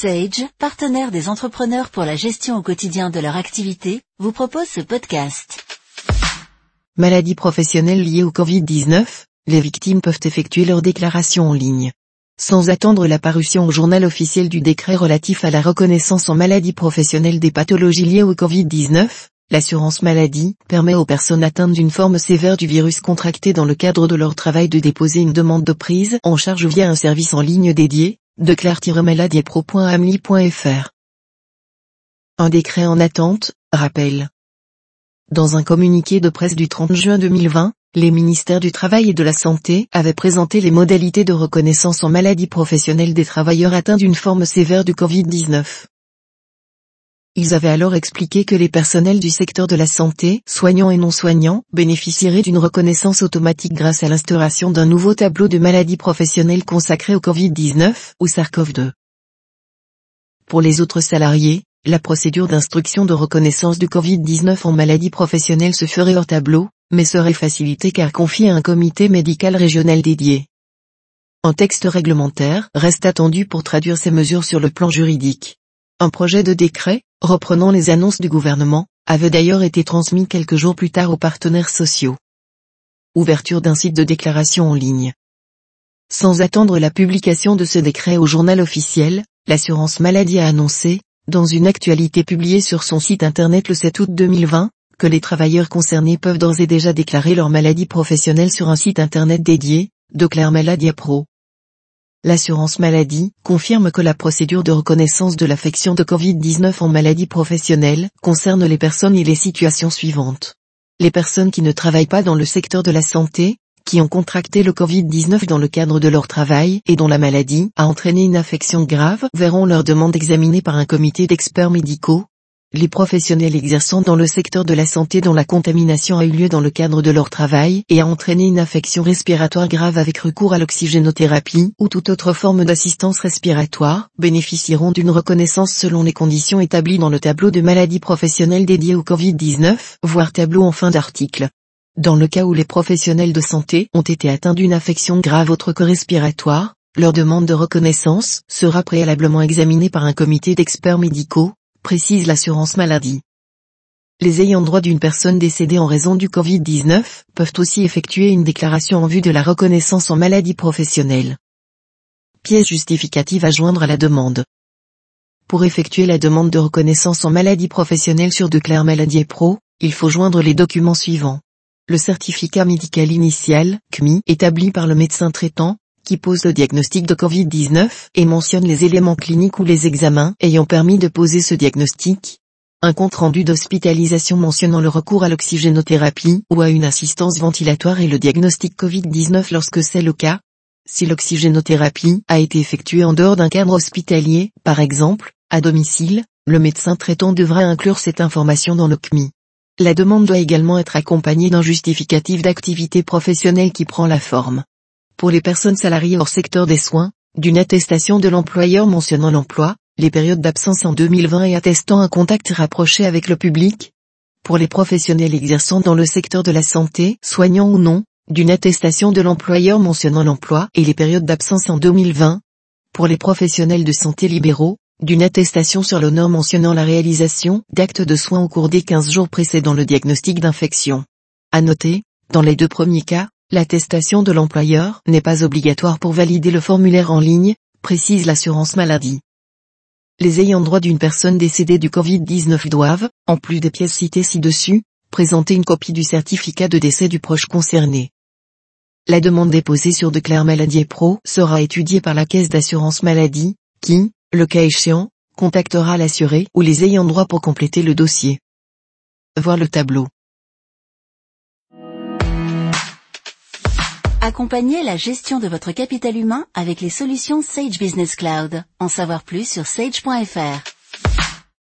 Sage, partenaire des entrepreneurs pour la gestion au quotidien de leur activité, vous propose ce podcast. Maladies professionnelles liées au Covid-19, les victimes peuvent effectuer leur déclaration en ligne. Sans attendre la parution au journal officiel du décret relatif à la reconnaissance en maladie professionnelle des pathologies liées au Covid-19, l'assurance maladie permet aux personnes atteintes d'une forme sévère du virus contracté dans le cadre de leur travail de déposer une demande de prise en charge via un service en ligne dédié, de claire-maladiepro.amli.fr. Un décret en attente, rappelle. Dans un communiqué de presse du 30 juin 2020, les ministères du Travail et de la Santé avaient présenté les modalités de reconnaissance en maladie professionnelle des travailleurs atteints d'une forme sévère du Covid-19. Ils avaient alors expliqué que les personnels du secteur de la santé, soignants et non soignants, bénéficieraient d'une reconnaissance automatique grâce à l'instauration d'un nouveau tableau de maladies professionnelles consacré au Covid-19, ou SARS-CoV-2. Pour les autres salariés, la procédure d'instruction de reconnaissance du Covid-19 en maladie professionnelle se ferait hors tableau, mais serait facilitée car confiée à un comité médical régional dédié. Un texte réglementaire reste attendu pour traduire ces mesures sur le plan juridique. Un projet de décret, reprenant les annonces du gouvernement, avait d'ailleurs été transmis quelques jours plus tard aux partenaires sociaux. Ouverture d'un site de déclaration en ligne. Sans attendre la publication de ce décret au journal officiel, l'assurance maladie a annoncé, dans une actualité publiée sur son site internet le 7 août 2020, que les travailleurs concernés peuvent d'ores et déjà déclarer leur maladie professionnelle sur un site internet dédié, de Claire Maladie Pro. L'assurance maladie confirme que la procédure de reconnaissance de l'affection de Covid-19 en maladie professionnelle concerne les personnes et les situations suivantes. Les personnes qui ne travaillent pas dans le secteur de la santé, qui ont contracté le Covid-19 dans le cadre de leur travail et dont la maladie a entraîné une affection grave verront leur demande examinée par un comité d'experts médicaux, les professionnels exerçant dans le secteur de la santé dont la contamination a eu lieu dans le cadre de leur travail et a entraîné une affection respiratoire grave avec recours à l'oxygénothérapie ou toute autre forme d'assistance respiratoire, bénéficieront d'une reconnaissance selon les conditions établies dans le tableau de maladies professionnelles dédié au Covid-19, voire tableau en fin d'article. Dans le cas où les professionnels de santé ont été atteints d'une affection grave autre que respiratoire, leur demande de reconnaissance sera préalablement examinée par un comité d'experts médicaux, précise l'assurance maladie. Les ayants droit d'une personne décédée en raison du Covid-19 peuvent aussi effectuer une déclaration en vue de la reconnaissance en maladie professionnelle. Pièce justificative à joindre à la demande. Pour effectuer la demande de reconnaissance en maladie professionnelle sur Declare Maladie Pro, il faut joindre les documents suivants. Le certificat médical initial, CMI, établi par le médecin traitant, qui pose le diagnostic de Covid-19 et mentionne les éléments cliniques ou les examens ayant permis de poser ce diagnostic. Un compte-rendu d'hospitalisation mentionnant le recours à l'oxygénothérapie ou à une assistance ventilatoire et le diagnostic Covid-19 lorsque c'est le cas. Si l'oxygénothérapie a été effectuée en dehors d'un cadre hospitalier, par exemple, à domicile, le médecin traitant devra inclure cette information dans le CMI. La demande doit également être accompagnée d'un justificatif d'activité professionnelle qui prend la forme pour les personnes salariées hors secteur des soins, d'une attestation de l'employeur mentionnant l'emploi, les périodes d'absence en 2020 et attestant un contact rapproché avec le public. Pour les professionnels exerçant dans le secteur de la santé, soignants ou non, d'une attestation de l'employeur mentionnant l'emploi et les périodes d'absence en 2020. Pour les professionnels de santé libéraux, d'une attestation sur l'honneur mentionnant la réalisation d'actes de soins au cours des 15 jours précédant le diagnostic d'infection. À noter, dans les deux premiers cas, L'attestation de l'employeur n'est pas obligatoire pour valider le formulaire en ligne, précise l'assurance maladie. Les ayants droit d'une personne décédée du Covid-19 doivent, en plus des pièces citées ci-dessus, présenter une copie du certificat de décès du proche concerné. La demande déposée sur Declare Maladie Pro sera étudiée par la caisse d'assurance maladie, qui, le cas échéant, contactera l'assuré ou les ayants droit pour compléter le dossier. Voir le tableau. Accompagnez la gestion de votre capital humain avec les solutions Sage Business Cloud. En savoir plus sur sage.fr.